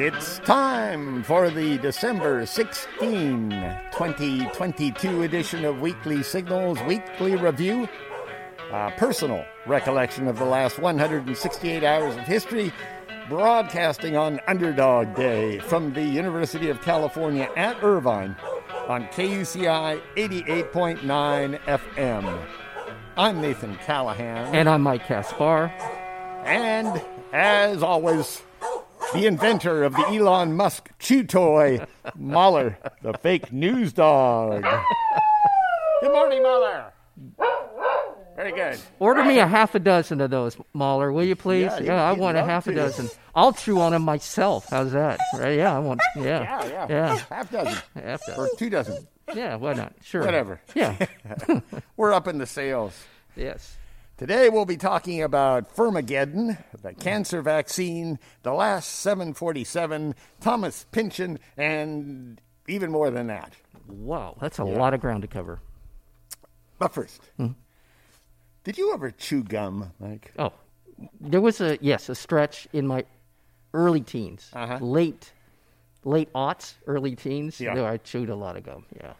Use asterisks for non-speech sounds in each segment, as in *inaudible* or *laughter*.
It's time for the December 16, 2022 edition of Weekly Signals Weekly Review. A personal recollection of the last 168 hours of history, broadcasting on Underdog Day from the University of California at Irvine on KUCI 88.9 FM. I'm Nathan Callahan. And I'm Mike Caspar. And as always, the inventor of the Elon Musk chew toy, Mahler, the fake news dog. Good morning, Mahler. Very good. Order me a half a dozen of those, Mahler, will you please? Yeah, Yeah, I want a love half a dozen. I'll chew on them myself. How's that? Right? Yeah, I want. Yeah, Yeah, yeah. yeah, Half dozen. half Or two dozen. Yeah, why not? Sure. Whatever. Yeah. *laughs* We're up in the sales. yes. Today we'll be talking about Firmageddon, the cancer vaccine, the last 747, Thomas Pynchon, and even more than that. Wow, that's a lot of ground to cover. But first, Hmm. did you ever chew gum, Mike? Oh, there was a yes, a stretch in my early teens, Uh-huh. late, late aughts, early teens. Yeah. I chewed a lot of gum. Yeah.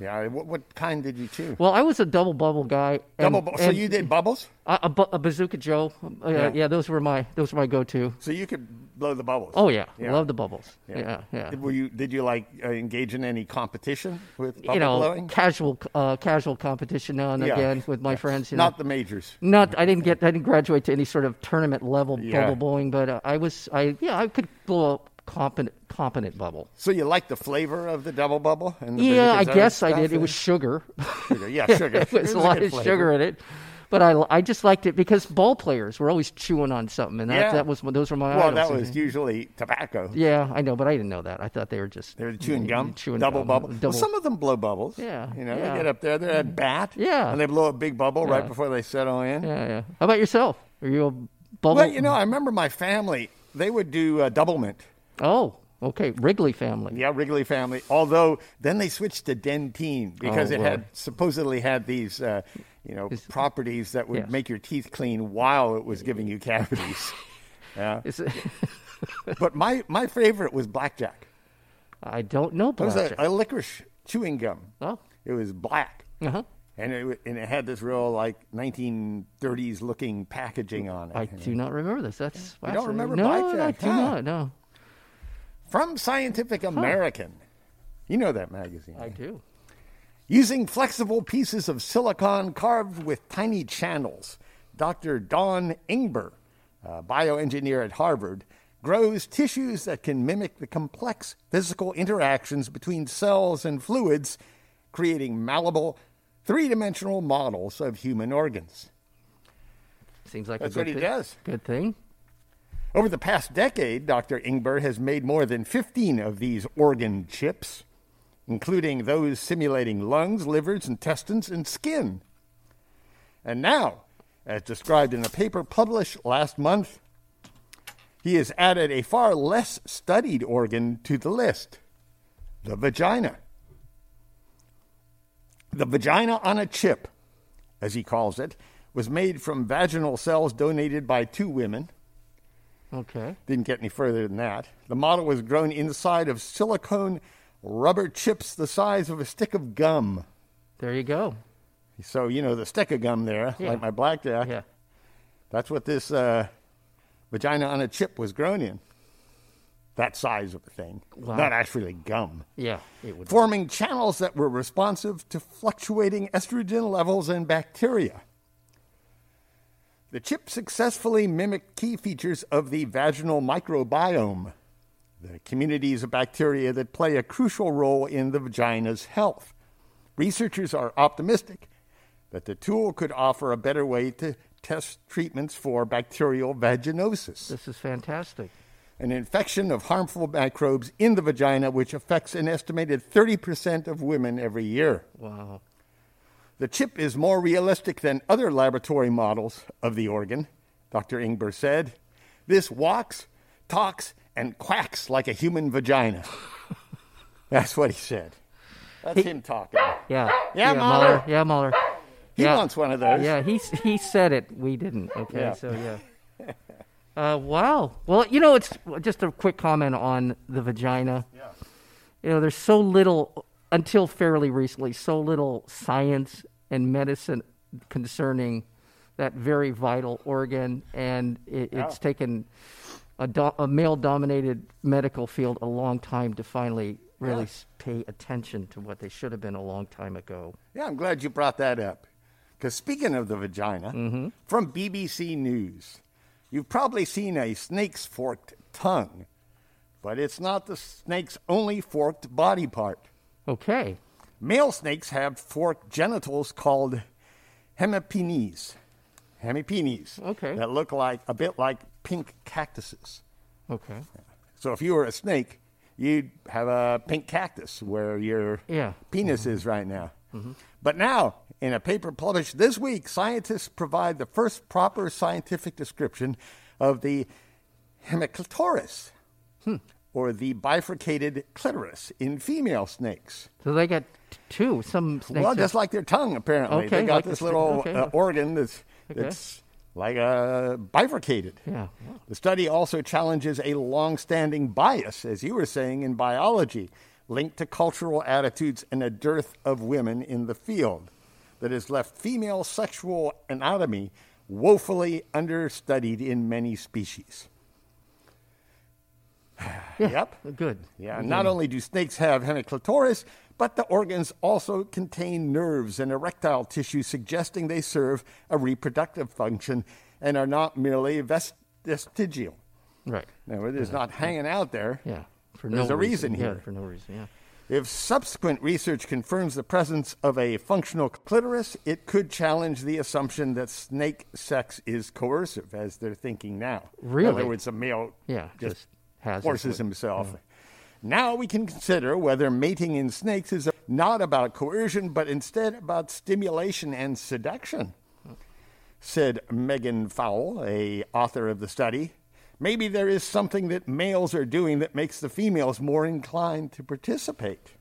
Yeah. What, what kind did you chew? Well, I was a double bubble guy. and- Double. bu- so you did bubbles? a, a, bu- a bazooka Joe. Uh, Yeah. yeah. those were my those were my go-to. So you could blow the bubbles. Oh yeah, Yeah. love the bubbles. Yeah, yeah. Did, were you? Did you like uh, engage in any competition with bubble you know, blowing? casual uh, casual competition now and Yeah. again with my friends. You know. Not the majors. Not, I didn't get, I didn't graduate to any sort of tournament level Yeah. bubble blowing, but uh, I was, I yeah, I could blow competent, competent bubble. So you like the flavor of the double bubble? And the Yeah, I guess I did. It was sugar. Sugar. *laughs* Yeah, sugar. it was a lot of flavor. sugar in it. But I, I just liked it because ball players were always chewing on something, and that, Yeah. that was those were my Well, idols. that was usually tobacco. yeah, I know, but I didn't know that. I thought they were just They're chewing gum, chewing double gum, bubble. Well, some of them blow bubbles. Yeah, you know, yeah. they get up there, they're at bat. Yeah. and they blow a big bubble right before they settle in. Yeah, yeah. How about yourself? Are you a bubble? Well, you know, I remember my family; they would do uh, double mint. Oh, okay. Wrigley family. Yeah, Wrigley family. Although then they switched to Dentyne because Oh, it Lord. had supposedly had these, uh, you know, properties that would Yes. make your teeth clean while it was giving you cavities. *laughs* yeah, *laughs* but my my favorite was blackjack. I don't know blackjack. It was a, a licorice chewing gum. oh, It was black. uh-huh. And it, and it had this real like 1930s looking packaging on it. I do not remember this. That's You don't remember no, blackjack, I do huh? not. No, From Scientific American. You know that magazine. I eh? do. Using flexible pieces of silicon carved with tiny channels, Dr. Don Ingber, a bioengineer at Harvard, grows tissues that can mimic the complex physical interactions between cells and fluids, creating malleable, three dimensional models of human organs. Seems like That's a what he thing. does. Good thing. Over the past decade, Dr. Ingber has made more than 15 of these organ chips, including those simulating lungs, livers, intestines, and skin. And now, as described in a paper published last month, he has added a far less studied organ to the list the vagina. The vagina on a chip, as he calls it, was made from vaginal cells donated by two women. Okay. Didn't get any further than that. The model was grown inside of silicone rubber chips the size of a stick of gum. There you go. So, you know, the stick of gum there, Yeah. like my blackjack, Yeah. that's what this uh, vagina on a chip was grown in. That size of a thing. Wow. Not actually gum. Yeah. It would. Forming channels that were responsive to fluctuating estrogen levels and bacteria. The chip successfully mimicked key features of the vaginal microbiome, the communities of bacteria that play a crucial role in the vagina's health. Researchers are optimistic that the tool could offer a better way to test treatments for bacterial vaginosis This is fantastic. an infection of harmful microbes in the vagina, which affects an estimated 30% of women every year. Wow. The chip is more realistic than other laboratory models of the organ, Dr. Ingber said. This walks, talks, and quacks like a human vagina. *laughs* That's what he said. That's him talking. Yeah. Yeah, Mahler. Yeah, Mahler. He yeah. wants one of those. Yeah, he he said it. We didn't. Okay, Yeah. so yeah. *laughs* Uh, wow. Well, you know, it's just a quick comment on the vagina. Yeah. You know, there's so little, until fairly recently, so little science and medicine concerning that very vital organ, and it, Yeah. it's taken a, do, a male-dominated medical field a long time to finally really Yeah. pay attention to what they should have been a long time ago. Yeah, I'm glad you brought that up. Because speaking of the vagina, mm-hmm. from BBC News, you've probably seen a snake's forked tongue, but it's not the snake's only forked body part. Okay. Male snakes have forked genitals called hemipenes. Hemipenes. Okay. That look like a bit like pink cactuses. Okay. So if you were a snake, you'd have a pink cactus where your Yeah. penis is mm-hmm. right now. Mm-hmm. But now, in a paper published this week, scientists provide the first proper scientific description of the hemiclitoris, hmm. Or the bifurcated clitoris in female snakes. So they got two. Some snakes. well, just like their tongue, apparently. Okay, they got like this little okay. uh, organ that's, Okay. that's like uh, bifurcated. yeah. The study also challenges a long standing bias, as you were saying, in biology, linked to cultural attitudes and a dearth of women in the field that has left female sexual anatomy woefully understudied in many species. *sighs* Yeah. Yep. Good. Yeah, not only do snakes have hemiclitoris, but the organs also contain nerves and erectile tissue, suggesting they serve a reproductive function and are not merely vest- vestigial. Right. No, it is not hanging out there. Yeah. For There's no a reason Yeah, here. for no reason. Yeah. If subsequent research confirms the presence of a functional clitoris, it could challenge the assumption that snake sex is coercive, as they're thinking now. In Really? other words, a male Yeah. just Just forces himself. Now we can consider whether mating in snakes is not about coercion, but instead about stimulation and seduction, said Megan Fowle, a author of the study. Maybe there is something that males are doing that makes the females more inclined to participate.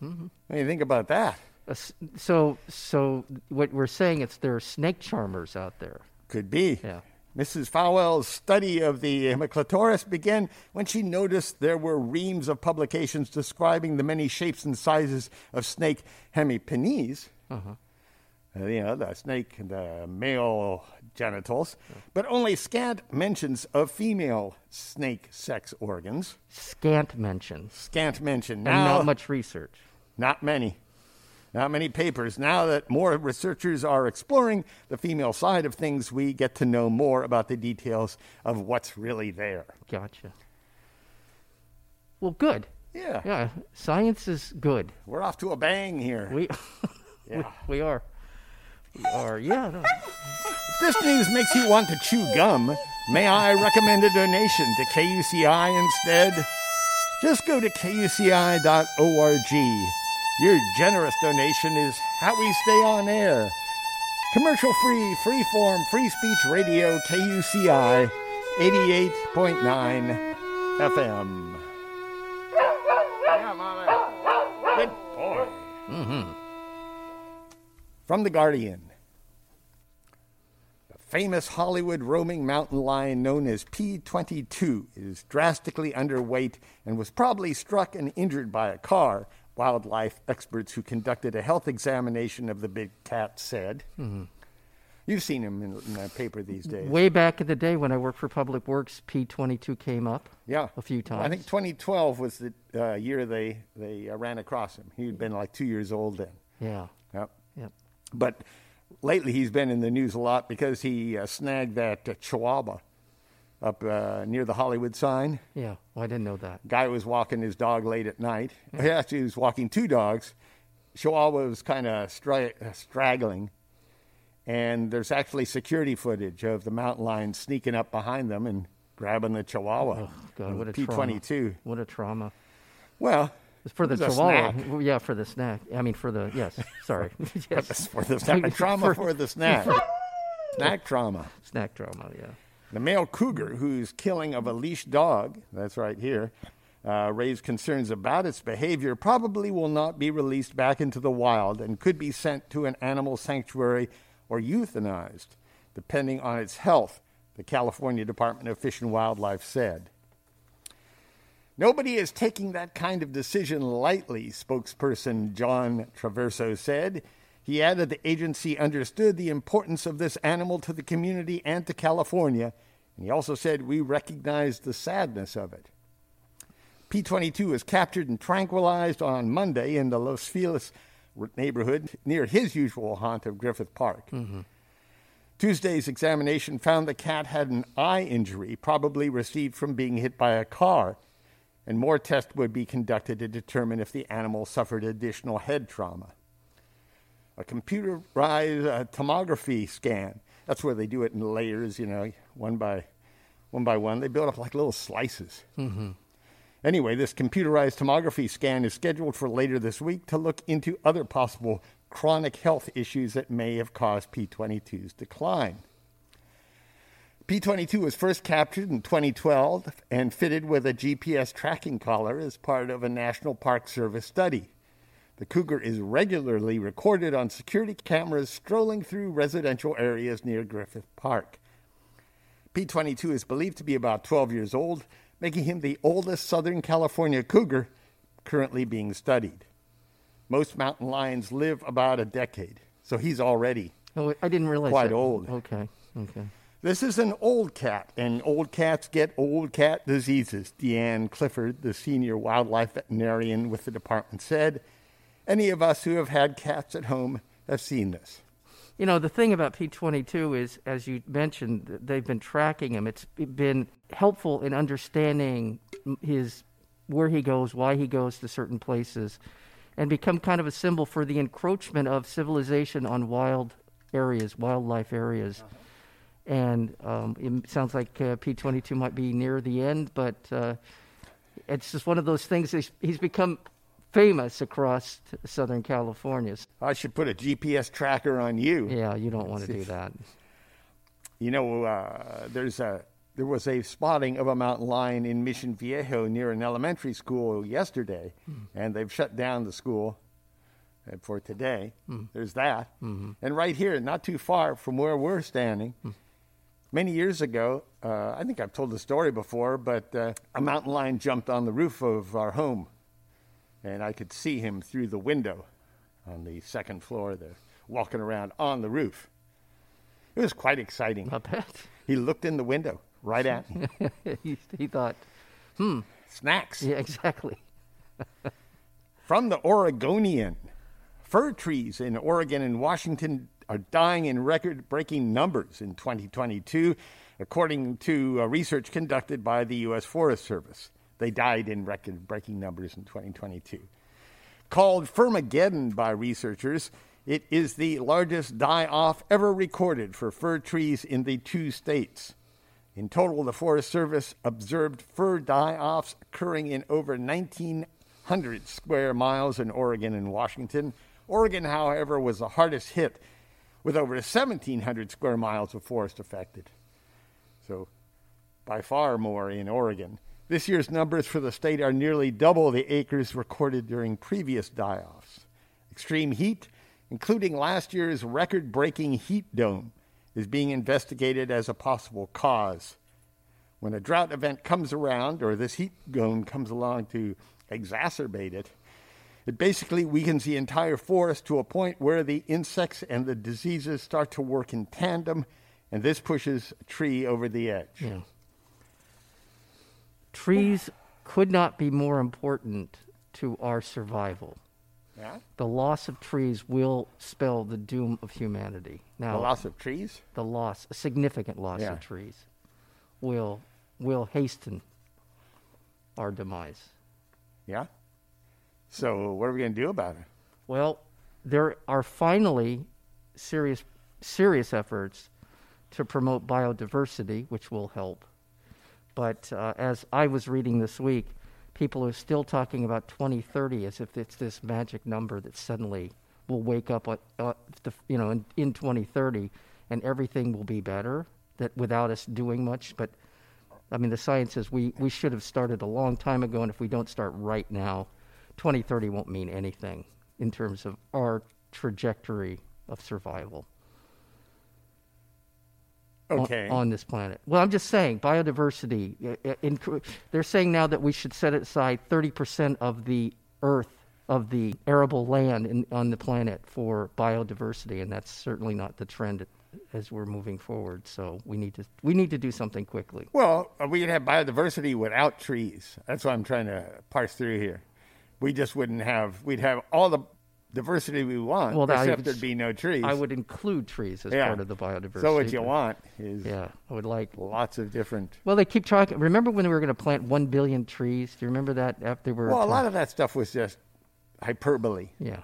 What do you think about that? Uh, So, so what we're saying is there are snake charmers out there. Could be. Yeah. Mrs. Fowell's study of the hemiclitoris began when she noticed there were reams of publications describing the many shapes and sizes of snake hemipenes. Uh, you know, the snake, the male genitals, but only scant mentions of female snake sex organs. Scant mention Scant mention. and not much research. not many. Not many papers. Now that more researchers are exploring the female side of things, we get to know more about the details of what's really there. Gotcha. Well, good. Yeah. Yeah, science is good. We're off to a bang here. We, *laughs* we, we are. We are. Yeah. no. If this news makes you want to chew gum, may I recommend a donation to KUCI instead? Just go to kuci.org. Your generous donation is how we stay on air. Commercial free, free form, free speech radio, KUCI 88.9 FM. Yeah, Mama. Good boy. Mm-hmm. From The Guardian. The famous Hollywood roaming mountain lion known as P22 is drastically underweight and was probably struck and injured by a car, wildlife experts who conducted a health examination of the big cat said. You've seen him in, in the paper these days. Way back in the day when I worked for Public Works, P22 came up. yeah. A few times. I think 2012 was the uh, year they, they uh, ran across him. He'd been like two years old then. Yeah. Yep. Yep. But lately he's been in the news a lot because he uh, snagged that uh, chihuahua up uh, near the Hollywood sign. Yeah. Well, I didn't know that. Guy was walking his dog late at night. *laughs* He actually was walking two dogs. Chihuahua was kind of stra- uh, straggling. And there's actually security footage of the mountain lion sneaking up behind them and grabbing the chihuahua. Oh, God, what a P22. trauma. What a trauma. Well, It's for the it chihuahua. snack. Yeah, for the snack. I mean, for the, yes. Sorry. *laughs* *laughs* yes. for the snack trauma for the snack. snack trauma. Snack trauma, yeah. The male cougar, whose killing of a leash dog, that's right here, uh, raised concerns about its behavior, probably will not be released back into the wild and could be sent to an animal sanctuary or euthanized, depending on its health, the California Department of Fish and Wildlife said. Nobody is taking that kind of decision lightly, spokesperson John Traverso said. He added the agency understood the importance of this animal to the community and to California, and he also said we recognize the sadness of it. P 22 was captured and tranquilized on Monday in the Los Feliz neighborhood near his usual haunt of Griffith Park. Mm-hmm. Tuesday's examination found the cat had an eye injury, probably received from being hit by a car, and more tests would be conducted to determine if the animal suffered additional head trauma. A computerized uh, tomography scan, that's where they do it in layers, you know, one by one by one. They build up like little slices. Mm-hmm. Anyway, this computerized tomography scan is scheduled for later this week to look into other possible chronic health issues that may have caused P22's decline. P22 was first captured in 2012 and fitted with a GPS tracking collar as part of a National Park Service study. The cougar is regularly recorded on security cameras strolling through residential areas near Griffith Park. P22 is believed to be about 12 years old, making him the oldest Southern California cougar currently being studied. Most mountain lions live about a decade, so he's already oh, I didn't realize quite that. old. Okay, okay. This is an old cat, and old cats get old cat diseases. Deana Clifford, the senior wildlife veterinarian with the department, said. Any of us who have had cats at home have seen this. You know, the thing about P22 is, as you mentioned, they've been tracking him. It's been helpful in understanding his where he goes, why he goes to certain places and become kind of a symbol for the encroachment of civilization on wild areas, wildlife areas. Uh-huh. And um, it sounds like uh, P22 might be near the end, but uh, it's just one of those things. He's, he's become famous across Southern California. I should put a GPS tracker on you. Yeah, you don't want to *laughs* do that. You know, uh, there's a there was a spotting of a mountain lion in Mission Viejo near an elementary school yesterday, mm. and they've shut down the school uh, for today. Mm. There's that. Mm-hmm. And right here, not too far from where we're standing, mm. many years ago, uh, I think I've told the story before, but uh, a mountain lion jumped on the roof of our home, and I could see him through the window on the second floor there, walking around on the roof. It was quite exciting. I bet. He looked in the window right at *laughs* he, he thought, hmm. Snacks. Yeah, exactly. From the Oregonian, fir trees in Oregon and Washington are dying in record breaking numbers in 2022, according to research conducted by the U.S. Forest Service. They died in record breaking numbers in 2022. Called Firmageddon by researchers, it is the largest die off ever recorded for fir trees in the two states. In total, the Forest Service observed fir die offs occurring in over 1,900 square miles in Oregon and Washington. Oregon, however, was the hardest hit, with over 1,700 square miles of forest affected. So, by far more in Oregon. This year's numbers for the state are nearly double the acres recorded during previous die offs. Extreme heat, including last year's record breaking heat dome, is being investigated as a possible cause. When a drought event comes around, or this heat dome comes along to exacerbate it, it basically weakens the entire forest to a point where the insects and the diseases start to work in tandem, and this pushes a tree over the edge. Yeah. Trees could not be more important to our survival. Yeah? The loss of trees will spell the doom of humanity. Now, the loss of trees? The loss, a significant loss yeah. of trees, will will hasten our demise. Yeah. So, what are we going to do about it? Well, there are finally serious serious efforts to promote biodiversity, which will help. But uh, as I was reading this week, people are still talking about 2030 as if it's this magic number that suddenly will wake up, uh, the, you know, in, in 2030 and everything will be better that without us doing much. But I mean, the science says we, we should have started a long time ago, and if we don't start right now, 2030 won't mean anything in terms of our trajectory of survival. On- Okay. on, this planet. Well, I'm just saying biodiversity. uh, uh, in- they're saying now that we should set aside 30% of the Earth of the arable land in, on the planet for biodiversity, and that's certainly not the trend as we're moving forward. So we need to we need to do something quickly. Well, uh, we could have biodiversity without trees. That's what I'm trying to parse through here. We just wouldn't have. We'd have all the diversity we want, Well, except would- there'd be no trees. I would include trees as Yeah. part of the biodiversity. So what you want is Yeah, I would like. lots of different. Well, they keep talking. Remember when we were going to plant one billion trees? Do you remember that? After we were Well, a lot of that stuff was just hyperbole. yeah.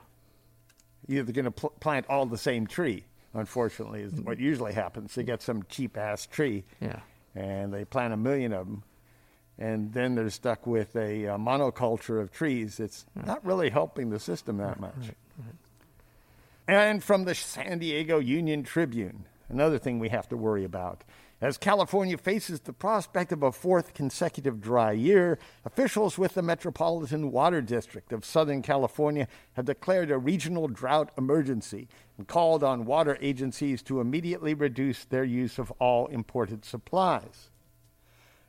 You're going to pl- plant all the same tree. Unfortunately, is what usually happens. They get some cheap ass tree, Yeah. and they plant a million of them, and then they're stuck with a, uh monoculture of trees. It's not really helping the system that much. And from the San Diego Union Tribune, another thing we have to worry about. As California faces the prospect of a fourth consecutive dry year, officials with the Metropolitan Water District of Southern California have declared a regional drought emergency and called on water agencies to immediately reduce their use of all imported supplies.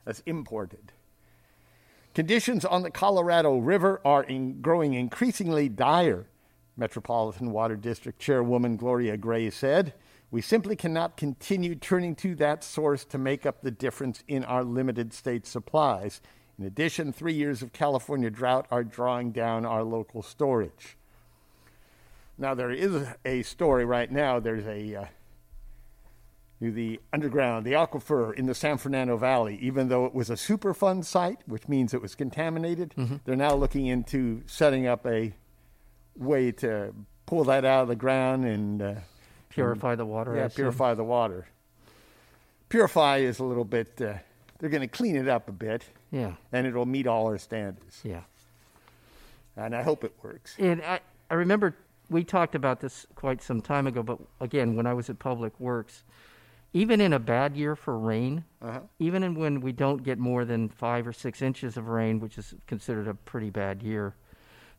That's imported. Conditions on the Colorado River are in growing increasingly dire, Metropolitan Water District Chairwoman Gloria Gray said. We simply cannot continue turning to that source to make up the difference in our limited state supplies. In addition, three years of California drought are drawing down our local storage. Now, there is a story right now. There's a uh, the underground, the aquifer in the San Fernando Valley, even though it was a Superfund site, which means it was contaminated, they're now looking into setting up a way to pull that out of the ground and uh, Purify the water. Yeah, purify the water. Purify is a little bit. Uh, they're going to clean it up a bit, Yeah. and it'll meet all our standards. Yeah. And I hope it works. And I, I remember we talked about this quite some time ago, but again, when I was at Public Works, even in a bad year for rain, Uh-huh. even in when we don't get more than five or six inches of rain, which is considered a pretty bad year,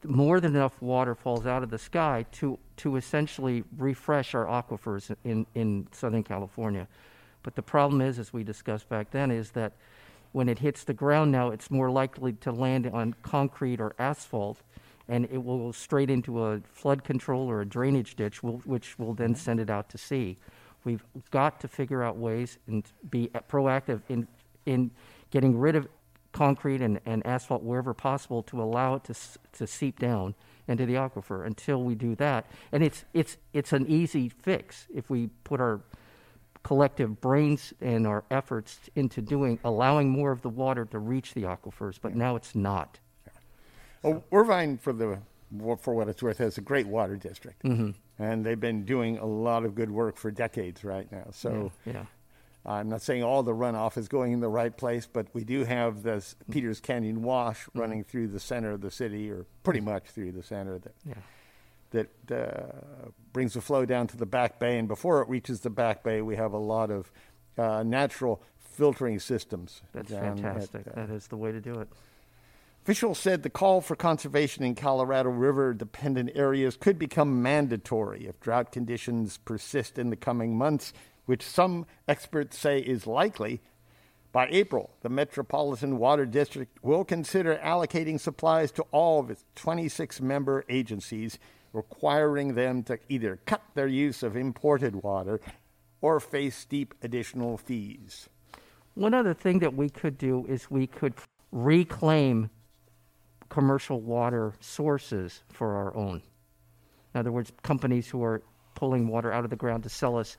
more than enough water falls out of the sky to, to essentially refresh our aquifers in, in Southern California. But the problem is, as we discussed back then, is that when it hits the ground now, it's more likely to land on concrete or asphalt, and it will go straight into a flood control or a drainage ditch, which will then send it out to sea. We've got to figure out ways and be proactive in, in getting rid of concrete and, and asphalt wherever possible to allow it to, to seep down into the aquifer until we do that. And it's, it's, it's an easy fix if we put our collective brains and our efforts into doing, allowing more of the water to reach the aquifers, but now it's not. Oh, Irvine, for the for what it's worth, has a great water district, Mm-hmm. and they've been doing a lot of good work for decades right now. So. Yeah. I'm not saying all the runoff is going in the right place, but we do have this Peters Canyon wash Mm-hmm. running through the center of the city, or pretty much through the center that Yeah. that uh, brings the flow down to the back bay. And before it reaches the back bay, we have a lot of uh, natural filtering systems. That's down at, fantastic. uh, that is the way to do it. Officials said the call for conservation in Colorado River dependent areas could become mandatory if drought conditions persist in the coming months, which some experts say is likely. By April, the Metropolitan Water District will consider allocating supplies to all of its 26 member agencies, requiring them to either cut their use of imported water or face steep additional fees. One other thing that we could do is we could reclaim commercial water sources for our own. In other words, companies who are pulling water out of the ground to sell us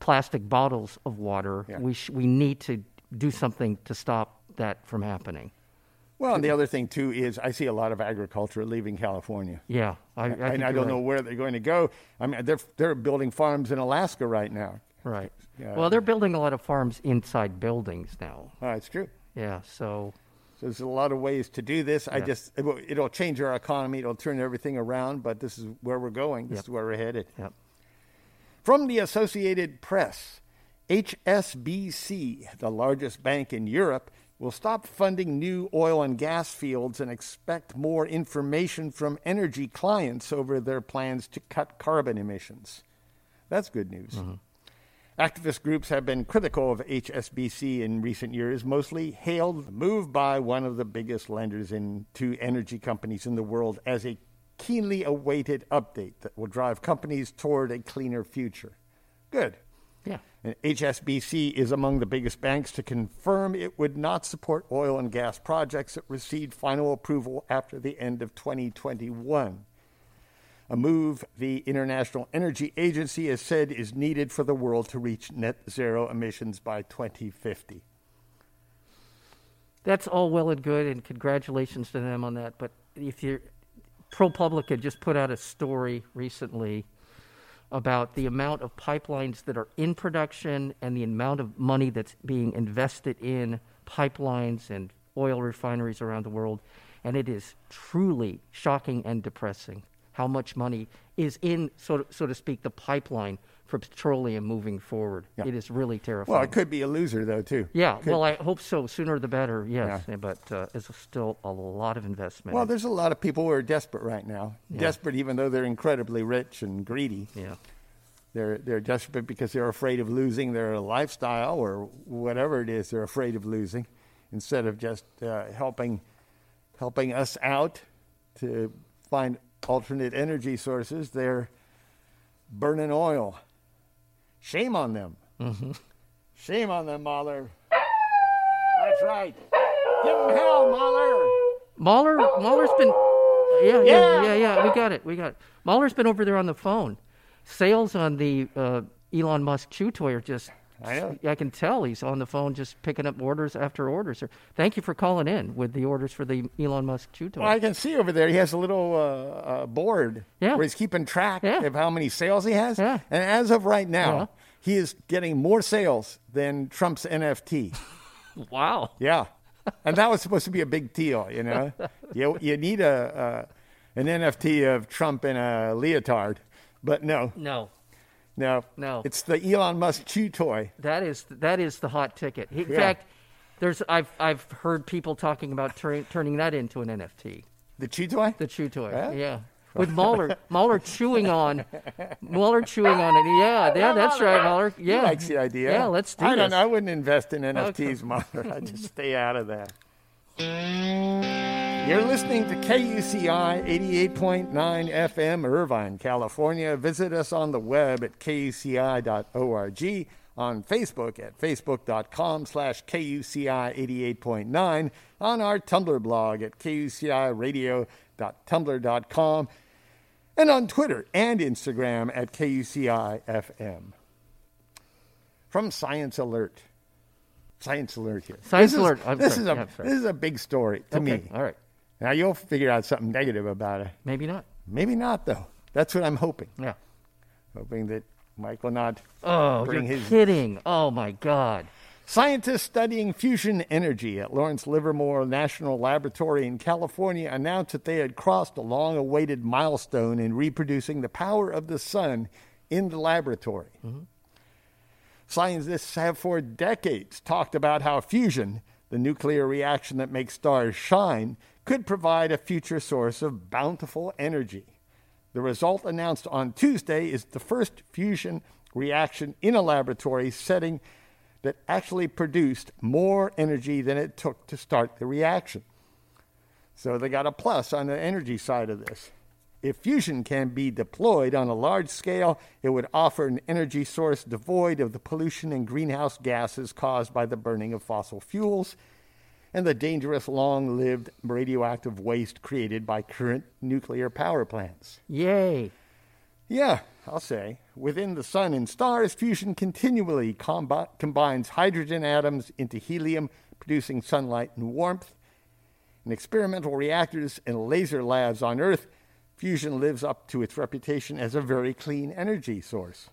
plastic bottles of water, Yeah. we, sh- we need to do something to stop that from happening. Well, and the other thing, too, is I see a lot of agriculture leaving California. Yeah, I, I, and I don't know where they're going to go. I mean, they're they're building farms in Alaska right now. Right. Yeah. Well, they're building a lot of farms inside buildings now. Oh, it's true. Yeah, So there's a lot of ways to do this. I just it will, it'll change our economy. It'll turn everything around. But this is where we're going. This Yep. is where we're headed. Yep. From the Associated Press, HSBC, the largest bank in Europe, will stop funding new oil and gas fields and expect more information from energy clients over their plans to cut carbon emissions. That's good news. Mm-hmm. Activist groups have been critical of HSBC in recent years, mostly hailed the move by one of the biggest lenders into energy companies in the world as a keenly awaited update that will drive companies toward a cleaner future. Good. Yeah. And HSBC is among the biggest banks to confirm it would not support oil and gas projects that received final approval after the end of 2021 a move the International Energy Agency has said is needed for the world to reach net zero emissions by 2050. That's all well and good, and congratulations to them on that. But if you're ProPublica just put out a story recently about the amount of pipelines that are in production and the amount of money that's being invested in pipelines and oil refineries around the world, and it is truly shocking and depressing how much money is in, so to, so to speak, the pipeline for petroleum moving forward. Yeah. It is really terrifying. Well, it could be a loser, though, too. Yeah, could. well, I hope so. Sooner the better, yes. Yeah. But uh, it's still a lot of investment. Well, there's a lot of people who are desperate right now. Yeah. Desperate even though they're incredibly rich and greedy. Yeah. They're, they're desperate because they're afraid of losing their lifestyle or whatever it is they're afraid of losing instead of just uh, helping, helping us out to find alternate energy sources, they're burning oil. Shame on them. Mm-hmm. Shame on them, Mahler. That's right. Give them hell, Mahler. Mahler, Mahler's been. Yeah, yeah, yeah, yeah. We got it. We got it. Mahler's been over there on the phone. Sales on the uh, Elon Musk Chew toy are just I know. I can tell he's on the phone just picking up orders after orders. Thank you for calling in with the orders for the Elon Musk chew toy. Well, I can see over there he has a little uh, uh, board yeah. where he's keeping track yeah. of how many sales he has. Yeah. And as of right now, he is getting more sales than Trump's NFT. *laughs* wow. Yeah. and that was supposed to be a big deal, you know. *laughs* you you need a uh, an NFT of Trump in a leotard, but no. No. No, no, it's the Elon Musk chew toy. That is that is the hot ticket. In yeah. fact, there's I've I've heard people talking about tur- turning that into an NFT. The chew toy. The chew toy. Yeah. yeah. With Mahler, Mahler chewing on, Mahler chewing on it. Yeah, yeah, that's right, Mahler. Yeah, he likes the idea. Yeah, let's do I this. don't. I wouldn't invest in NFTs, okay. Mahler. *laughs* I'd just stay out of that. You're listening to KUCI 88.9 FM, Irvine, California. Visit us on the web at kuci.org, on Facebook at facebook.com slash KUCI 88.9, on our Tumblr blog at kuciradio.tumblr.com, and on Twitter and Instagram at KUCI FM. From Science Alert. Science Alert here. Science this Alert. Is, this, is a, this is a big story to okay. me. All right. Now you'll figure out something negative about it. Maybe not. Maybe not, though. That's what I'm hoping. Yeah. Hoping that Mike will not oh, bring you're his. kidding. Oh, my God. Scientists studying fusion energy at Lawrence Livermore National Laboratory in California announced that they had crossed a long awaited milestone in reproducing the power of the sun in the laboratory. Mm-hmm. Scientists have for decades talked about how fusion, the nuclear reaction that makes stars shine, could provide a future source of bountiful energy. The result announced on Tuesday is the first fusion reaction in a laboratory setting that actually produced more energy than it took to start the reaction. So they got a plus on the energy side of this. If fusion can be deployed on a large scale, it would offer an energy source devoid of the pollution and greenhouse gases caused by the burning of fossil fuels and the dangerous long lived radioactive waste created by current nuclear power plants. Yay! Yeah, I'll say. Within the sun and stars, fusion continually combi- combines hydrogen atoms into helium, producing sunlight and warmth. In experimental reactors and laser labs on Earth, fusion lives up to its reputation as a very clean energy source.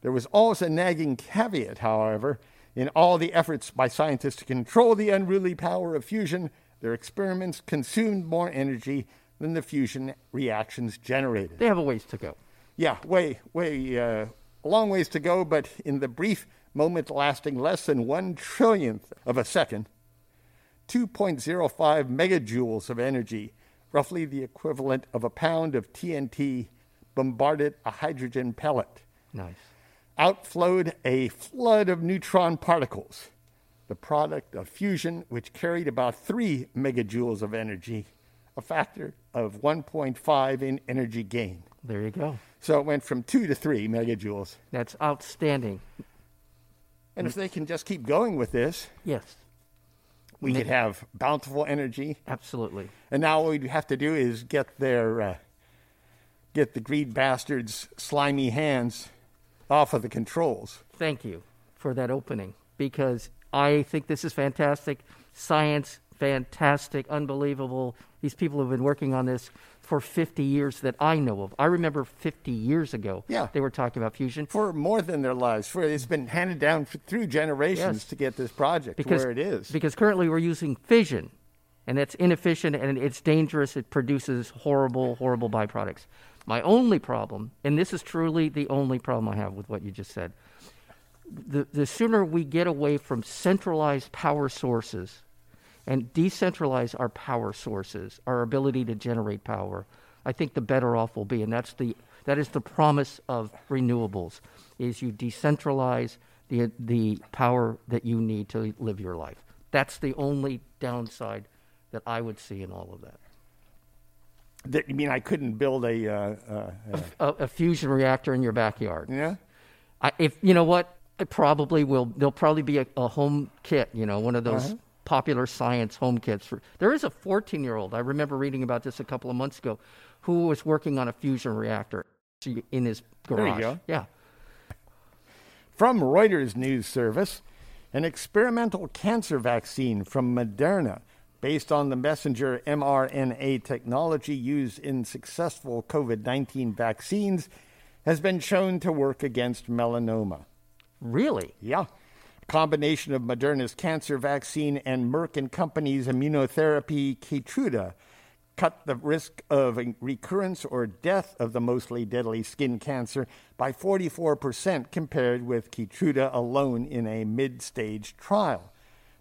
There was always a nagging caveat, however, in all the efforts by scientists to control the unruly power of fusion, their experiments consumed more energy than the fusion reactions generated. They have a ways to go. Yeah, way, way, uh, a long ways to go, but in the brief moment lasting less than one trillionth of a second, 2.05 megajoules of energy, roughly the equivalent of a pound of TNT, bombarded a hydrogen pellet. Nice. Outflowed a flood of neutron particles, the product of fusion, which carried about 3 megajoules of energy, a factor of 1.5 in energy gain. There you go. So it went from 2 to 3 megajoules. That's outstanding. And if they can just keep going with this, Yes, we could have bountiful energy. absolutely. And now what we'd have to do is get their uh, get the greed bastards' slimy hands off of the controls. Thank you for that opening because I think this is fantastic. Science, fantastic, unbelievable. These people have been working on this for 50 years that I know of. I remember 50 years ago Yeah. they were talking about fusion. For more than their lives, for it's been handed down through generations Yes. to get this project because where it is. Because currently we're using fission, and that's inefficient and it's dangerous. It produces horrible, horrible byproducts. My only problem, and this is truly the only problem I have with what you just said, the, the sooner we get away from centralized power sources and decentralize our power sources, our ability to generate power, I think the better off we'll be. And that's the that is the promise of renewables: is you decentralize the the power that you need to live your life. That's the only downside that I would see in all of that. That- you mean I couldn't build a, uh, uh, uh, A, a fusion reactor in your backyard. yeah? I, if you know what, it probably will. There'll probably be a, a home kit. You know, one of those Uh-huh. popular science home kits. For there is a 14 year old. I remember reading about this a couple of months ago, who was working on a fusion reactor in his garage. There you go. Yeah. From Reuters News Service, an experimental cancer vaccine from Moderna based on the messenger mRNA technology used in successful COVID 19 vaccines has been shown to work against melanoma. Really? Yeah. A combination of Moderna's cancer vaccine and Merck and Company's immunotherapy Keytruda cut the risk of recurrence or death of the mostly deadly skin cancer by 44% compared with Keytruda alone in a mid-stage trial.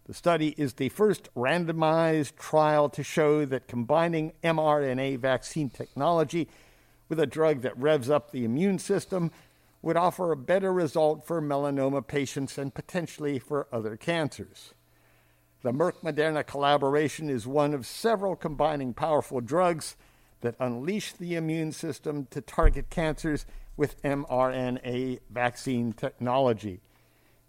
The study is the first randomized trial to show that combining mRNA vaccine technology with a drug that revs up the immune system would offer a better result for melanoma patients and potentially for other cancers. The Merck Moderna collaboration is one of several combining powerful drugs that unleash the immune system to target cancers with mRNA vaccine technology.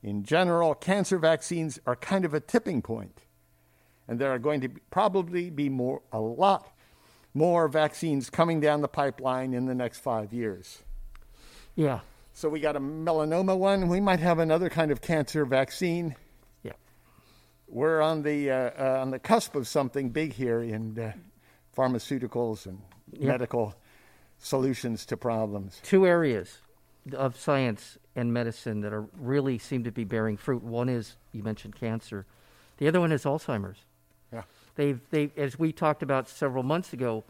In general, cancer vaccines are kind of a tipping point, and there are going to be, probably be more, a lot more vaccines coming down the pipeline in the next five years. Yeah. So we got a melanoma one. We might have another kind of cancer vaccine. Yeah. We're on the uh, uh, on the cusp of something big here in uh, pharmaceuticals and Yeah. medical solutions to problems. Two areas of science and medicine that are really seem to be bearing fruit. One is you mentioned cancer. The other one is Alzheimer's. Yeah. They've, they, as we talked about several months ago,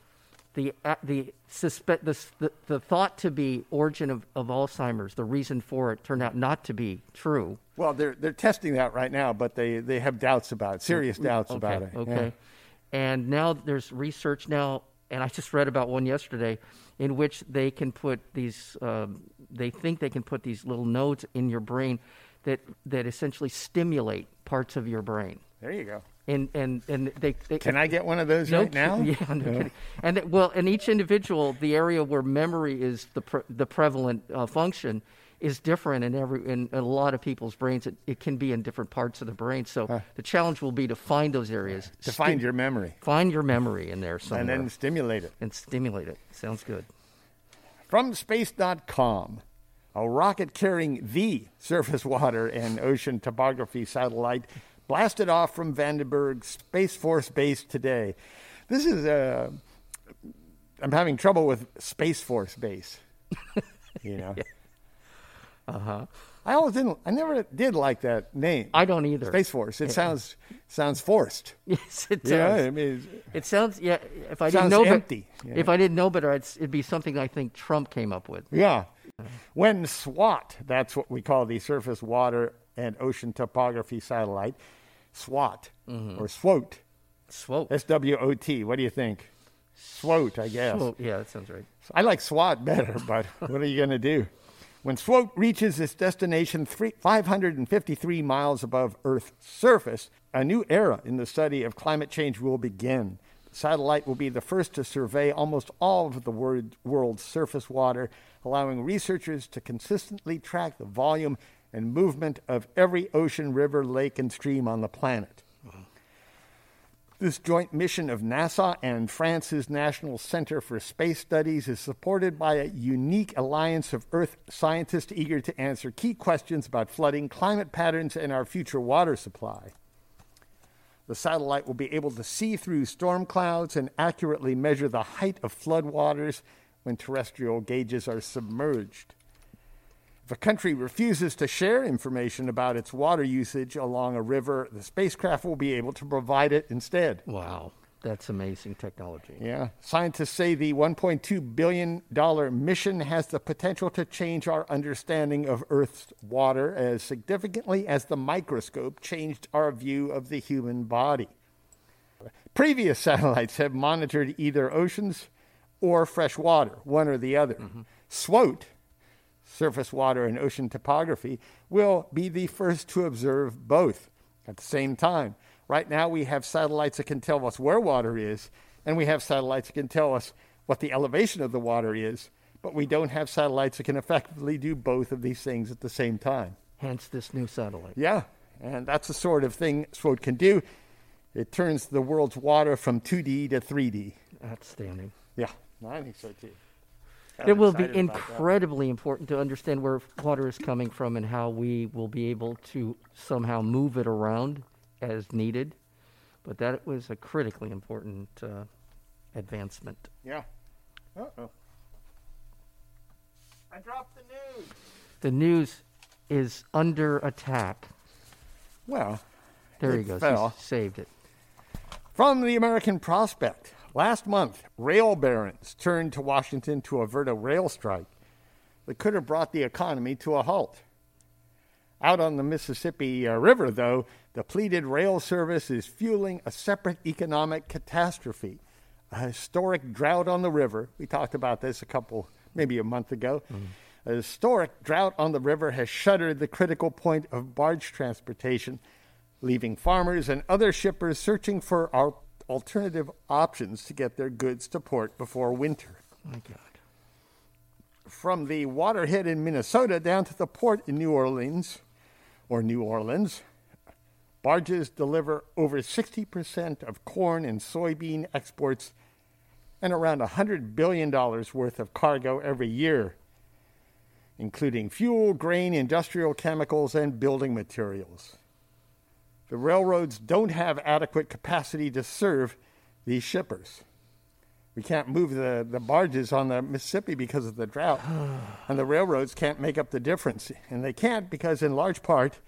the, uh, the, suspect, the, the, the thought to be origin of, of Alzheimer's, the reason for it turned out not to be true. Well, they're they're testing that right now, but they, they have doubts about it, serious doubts okay, about it. Okay. And now there's research now, and I just read about one yesterday, in which they can put these. Um, they think they can put these little nodes in your brain that that essentially stimulate parts of your brain. There you go. And and and they, they Can I get one of those no right now? *laughs* Yeah, no kidding. And well, in each individual, the area where memory is the pre- the prevalent uh, function is different in every in a lot of people's brains. It, it can be in different parts of the brain. So the challenge will be to find those areas, To sti- find your memory find your memory in there somewhere, and then stimulate it. and stimulate it. Sounds good. From space.com, a rocket carrying the surface water and ocean topography satellite blasted off from Vandenberg Space Force Base today. This is Uh, I'm having trouble with Space Force Base. *laughs* you know. Uh huh. I always didn't. I never did like that name. I don't either. Space Force. It sounds sounds forced. Yes, it does. Yeah, I mean, It sounds yeah. If I didn't know, empty, but, yeah. if I didn't know better, it's, it'd be something I think Trump came up with. Yeah. When SWAT, that's what we call the Surface Water and Ocean Topography Satellite, SWAT or SWOT, SWOT. S W O T. What do you think? SWOT, I guess. Swope. Yeah, that sounds right. I like SWAT better, *laughs* but what are you going to do? When SWOT reaches its destination 553 miles above Earth's surface, a new era in the study of climate change will begin. The satellite will be the first to survey almost all of the world's surface water, allowing researchers to consistently track the volume and movement of every ocean, river, lake, and stream on the planet. This joint mission of NASA and France's National Center for Space Studies is supported by a unique alliance of Earth scientists eager to answer key questions about flooding, climate patterns, and our future water supply. The satellite will be able to see through storm clouds and accurately measure the height of floodwaters when terrestrial gauges are submerged. If a country refuses to share information about its water usage along a river, the spacecraft will be able to provide it instead. Wow. That's amazing technology. Yeah. Scientists say the $1.2 billion mission has the potential to change our understanding of Earth's water as significantly as the microscope changed our view of the human body. Previous *laughs* satellites have monitored either oceans or fresh water, one or the other. Mm-hmm. SWOT surface water and ocean topography, will be the first to observe both at the same time. Right now, we have satellites that can tell us where water is, and we have satellites that can tell us what the elevation of the water is, but we don't have satellites that can effectively do both of these things at the same time. Hence, this new satellite. Yeah, and that's the sort of thing SWOT can do. It turns the world's water from 2D to 3D. Outstanding. Yeah, I think so too it will be incredibly important to understand where water is coming from and how we will be able to somehow move it around as needed. But that was a critically important uh, advancement. Yeah. Uh oh. I dropped the news. The news is under attack. Well, there he goes. Fell. He saved it. From the American Prospect. Last month, rail barons turned to Washington to avert a rail strike that could have brought the economy to a halt. Out on the Mississippi uh, River, though, depleted rail service is fueling a separate economic catastrophe. A historic drought on the river. We talked about this a couple, maybe a month ago. Mm. A historic drought on the river has shuttered the critical point of barge transportation, leaving farmers and other shippers searching for alternative options to get their goods to port before winter. My God. From the waterhead in Minnesota down to the port in New Orleans, or New Orleans, barges deliver over 60% of corn and soybean exports and around $100 billion worth of cargo every year, including fuel, grain, industrial chemicals, and building materials. The railroads don't have adequate capacity to serve these shippers. We can't move the, the barges on the Mississippi because of the drought, and the railroads can't make up the difference. And they can't because, in large part,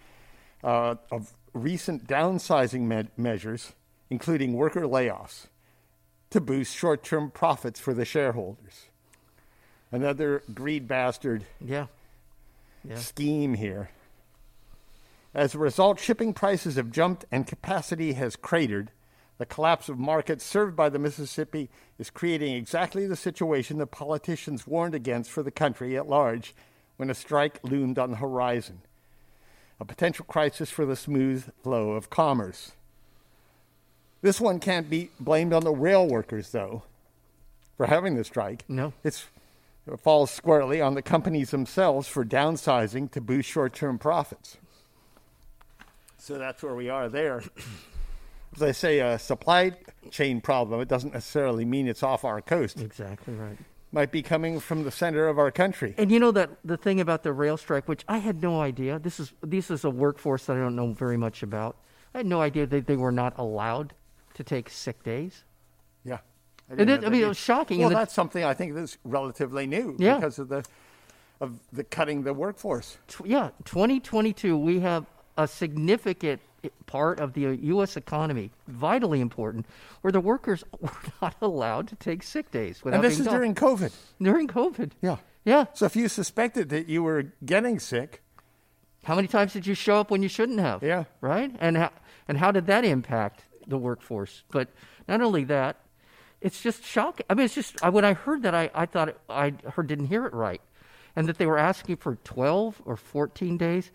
uh, of recent downsizing me- measures, including worker layoffs, to boost short term profits for the shareholders. Another greed bastard yeah. Yeah. scheme here. As a result, shipping prices have jumped and capacity has cratered. The collapse of markets served by the Mississippi is creating exactly the situation the politicians warned against for the country at large when a strike loomed on the horizon. A potential crisis for the smooth flow of commerce. This one can't be blamed on the rail workers, though, for having the strike. No. It's, it falls squarely on the companies themselves for downsizing to boost short term profits. So that's where we are there. *clears throat* As I say, a supply chain problem, it doesn't necessarily mean it's off our coast. Exactly right. Might be coming from the center of our country. And you know that the thing about the rail strike, which I had no idea. This is this is a workforce that I don't know very much about. I had no idea that they were not allowed to take sick days. Yeah. I, it, I mean, it was shocking. Well, that's something I think that's relatively new yeah. because of the of the cutting the workforce. Yeah, 2022, we have a significant part of the U.S. economy, vitally important, where the workers *laughs* were not allowed to take sick days. and this is done. during COVID. During COVID. Yeah. Yeah. So if you suspected that you were getting sick, how many times did you show up when you shouldn't have? Yeah. Right. And how and how did that impact the workforce? But not only that, it's just shocking. I mean, it's just when I heard that, I I thought it, I heard didn't hear it right. and that they were asking for 12 or 14 days,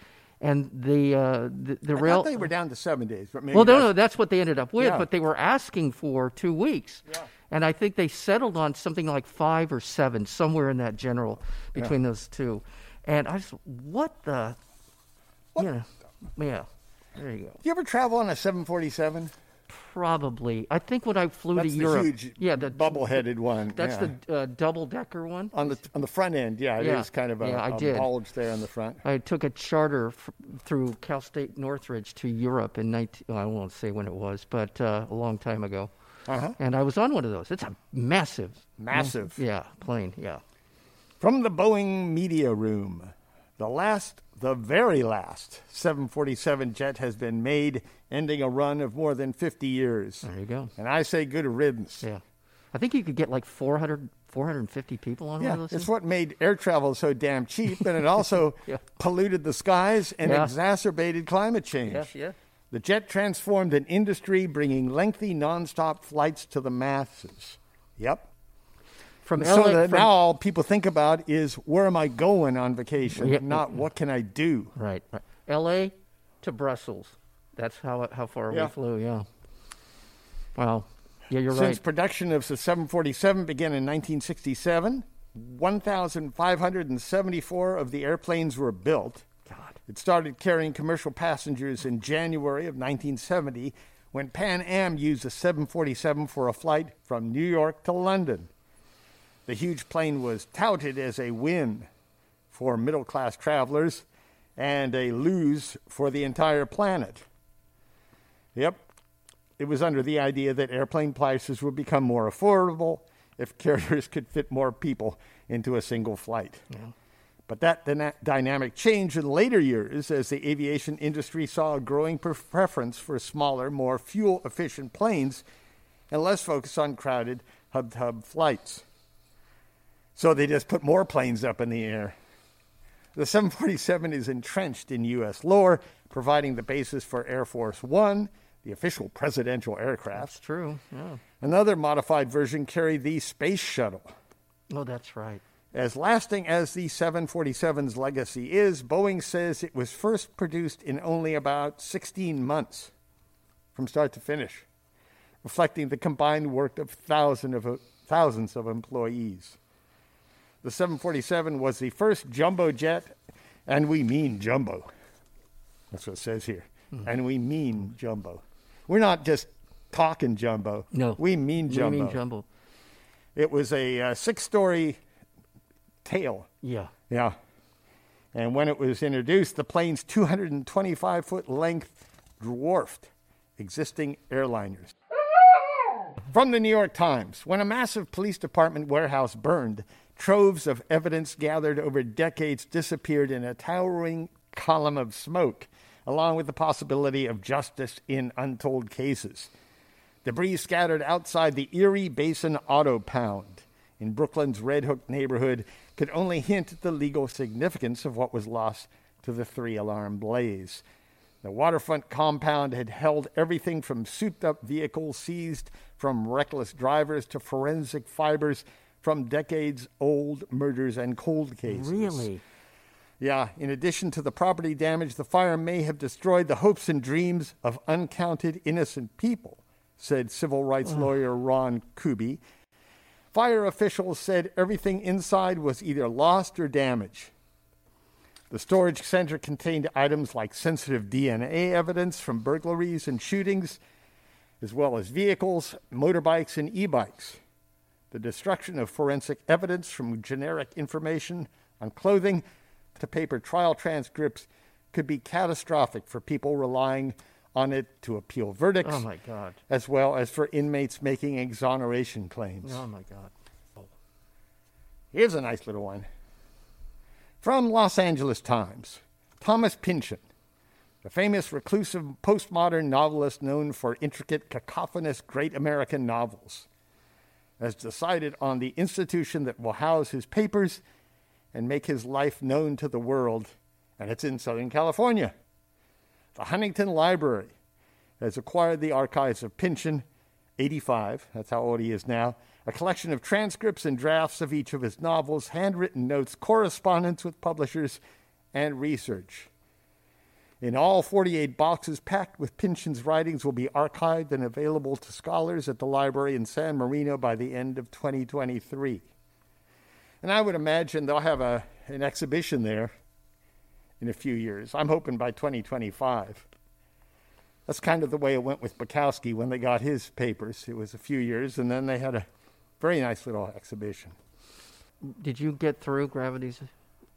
and the uh, the, the I rail. thought they were down to seven days, but maybe well, no, that's- no, that's what they ended up with, Yeah. but they were asking for two weeks. Yeah. And I think they settled on something like five or seven, somewhere in that general between those two. And I was, what the? Yeah, yeah. There you go. Do you ever travel on a 747? Probably. I think when I flew That's to the Europe, huge yeah, the bubble-headed one. That's yeah. the uh, double decker one. on the on the front end. Yeah, it is Yeah. kind of a, Yeah, I a did. bulge there on the front. I took a charter f- through Cal State Northridge to Europe in 19. well, I won't say when it was, but uh, a long time ago. Uh-huh. And I was on one of those. It's a massive, Massive. yeah, plane. Yeah. From the Boeing media room, the last, the very last 747 jet has been made, ending a run of more than 50 years. There you go. And I say good riddance. Yeah. I think you could get like 400, 450 people on Yeah, one of those. it's things. what made air travel so damn cheap, and it also *laughs* Yeah. polluted the skies and Yeah. exacerbated climate change. Yeah, yeah. The jet transformed an industry, bringing lengthy, nonstop flights to the masses. Yep. From so LA, that from- now all people think about is where am I going on vacation, Yeah. not what can I do. right, right. L.A. to Brussels. That's how how far Yeah. we flew. Yeah. Wow. Yeah, you're Since right. Since production of the 747 began in 1967, 1,574 of the airplanes were built. God. It started carrying commercial passengers in January of 1970 when Pan Am used a 747 for a flight from New York to London. The huge plane was touted as a win for middle class travelers and a lose for the entire planet. Yep, it was under the idea that airplane prices would become more affordable if *laughs* carriers could fit more people into a single flight. But that dyna- dynamic changed in later years as the aviation industry saw a growing pre- preference for smaller, more fuel efficient planes and less focus on crowded hub to hub flights. So they just put more planes up in the air. The 747 is entrenched in U.S. lore, providing the basis for Air Force One, the official presidential aircraft. That's true. Yeah. Another modified version carried the Space Shuttle. Oh, that's right. As lasting as the 747's legacy is, Boeing says it was first produced in only about 16 months from start to finish, reflecting the combined work of thousands of, thousands of employees. The 747 was the first jumbo jet, and we mean jumbo. That's what it says here. And we mean jumbo. We're not just talking jumbo. No. We mean jumbo. We mean jumbo. It was a uh, six story tail. Yeah. Yeah. And when it was introduced, the plane's 225 foot length dwarfed existing airliners. *laughs* From the New York Times When a massive police department warehouse burned, troves of evidence gathered over decades disappeared in a towering column of smoke, along with the possibility of justice in untold cases. Debris scattered outside the Erie Basin Auto Pound in Brooklyn's Red Hook neighborhood could only hint at the legal significance of what was lost to the three alarm blaze. The waterfront compound had held everything from souped up vehicles seized from reckless drivers to forensic fibers from decades old murders and cold cases. Really? Yeah, in addition to the property damage, the fire may have destroyed the hopes and dreams of uncounted innocent people, said civil rights lawyer Ron Kuby. Fire officials said everything inside was either lost or damaged. The storage center contained items like sensitive DNA evidence from burglaries and shootings, as well as vehicles, motorbikes, and e bikes. The destruction of forensic evidence from generic information on clothing to paper trial transcripts could be catastrophic for people relying on it to appeal verdicts, Oh my God. as well as for inmates making exoneration claims. Oh my God. Oh. Here's a nice little one. From Los Angeles Times Thomas Pynchon, the famous reclusive postmodern novelist known for intricate, cacophonous great American novels, has decided on the institution that will house his papers and make his life known to the world, and it's in Southern California. The Huntington Library has acquired the archives of Pynchon 85, that's how old he is now, a collection of transcripts and drafts of each of his novels, handwritten notes, correspondence with publishers, and research. In all, 48 boxes packed with Pynchon's writings will be archived and available to scholars at the library in San Marino by the end of 2023. And I would imagine they'll have a, an exhibition there in a few years. I'm hoping by 2025. That's kind of the way it went with Bukowski when they got his papers. It was a few years, and then they had a very nice little exhibition. Did you get through Gravity's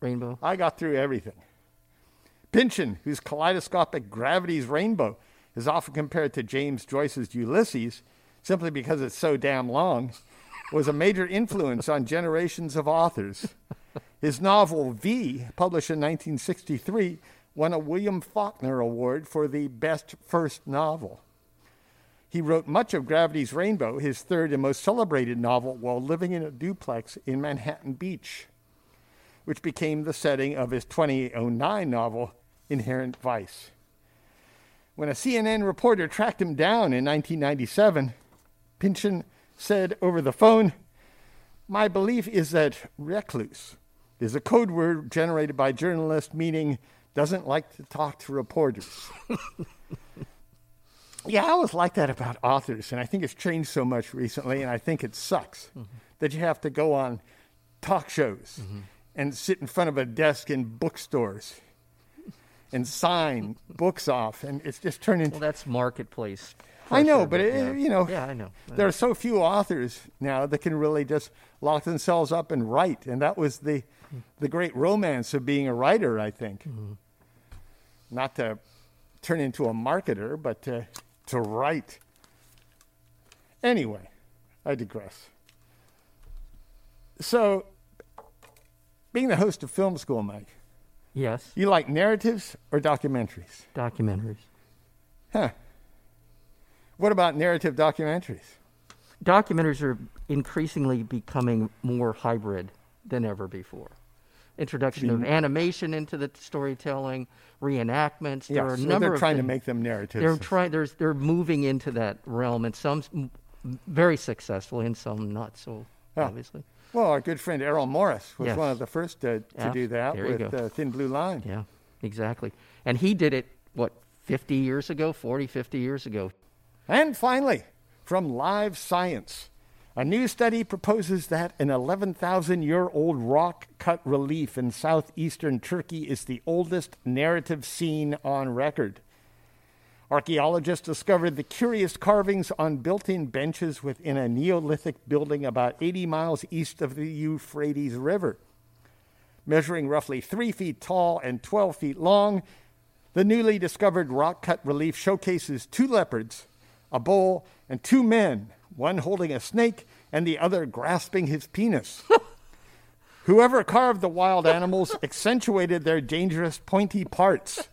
Rainbow? I got through everything. Pynchon, whose kaleidoscopic Gravity's Rainbow is often compared to James Joyce's Ulysses, simply because it's so damn long, was a major influence on generations of authors. His novel V, published in 1963, won a William Faulkner Award for the best first novel. He wrote much of Gravity's Rainbow, his third and most celebrated novel, while living in a duplex in Manhattan Beach, which became the setting of his 2009 novel, Inherent Vice. When a CNN reporter tracked him down in 1997, Pynchon said over the phone, My belief is that recluse is a code word generated by journalists meaning doesn't like to talk to reporters. *laughs* yeah, I always like that about authors, and I think it's changed so much recently, and I think it sucks mm-hmm. that you have to go on talk shows mm-hmm. And sit in front of a desk in bookstores and sign *laughs* books off, and it's just turned into. Well, that's marketplace. I know, but it, yeah. you know, yeah, I know. There are so few authors now that can really just lock themselves up and write, and that was the the great romance of being a writer. I think, mm-hmm. not to turn into a marketer, but to to write. Anyway, I digress. So, being the host of Film School, Mike. Yes. You like narratives or documentaries? Documentaries. Huh. What about narrative documentaries? Documentaries are increasingly becoming more hybrid than ever before. Introduction of mm-hmm. animation into the storytelling, reenactments. There are a so number they're of trying things. to make them narratives. They're trying. They're they're moving into that realm, and some very successfully, and some not so oh. obviously. Well, our good friend Errol Morris was yes. one of the first to, to yeah, do that with uh, Thin Blue Line. Yeah, exactly. And he did it, what, 50 years ago, 40, 50 years ago. And finally, from Live Science, a new study proposes that an 11,000 year old rock cut relief in southeastern Turkey is the oldest narrative scene on record. Archaeologists discovered the curious carvings on built in benches within a Neolithic building about 80 miles east of the Euphrates River. Measuring roughly 3 feet tall and 12 feet long, the newly discovered rock cut relief showcases two leopards a bull, and two men, one holding a snake and the other grasping his penis. *laughs* Whoever carved the wild animals accentuated their dangerous pointy parts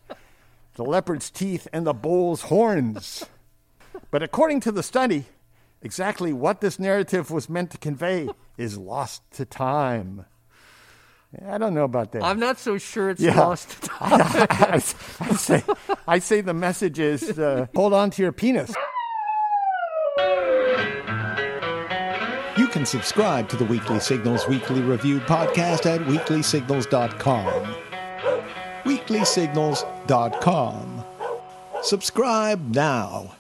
the leopard's teeth and the bull's horns. But according to the study, exactly what this narrative was meant to convey is lost to time. I don't know about that. I'm not so sure it's yeah. lost to *laughs* time. I, I, I, say, I say the message is uh, hold on to your penis. You can subscribe to the Weekly Signals Weekly Review podcast at weeklysignals.com. Weeklysignals.com. Subscribe now.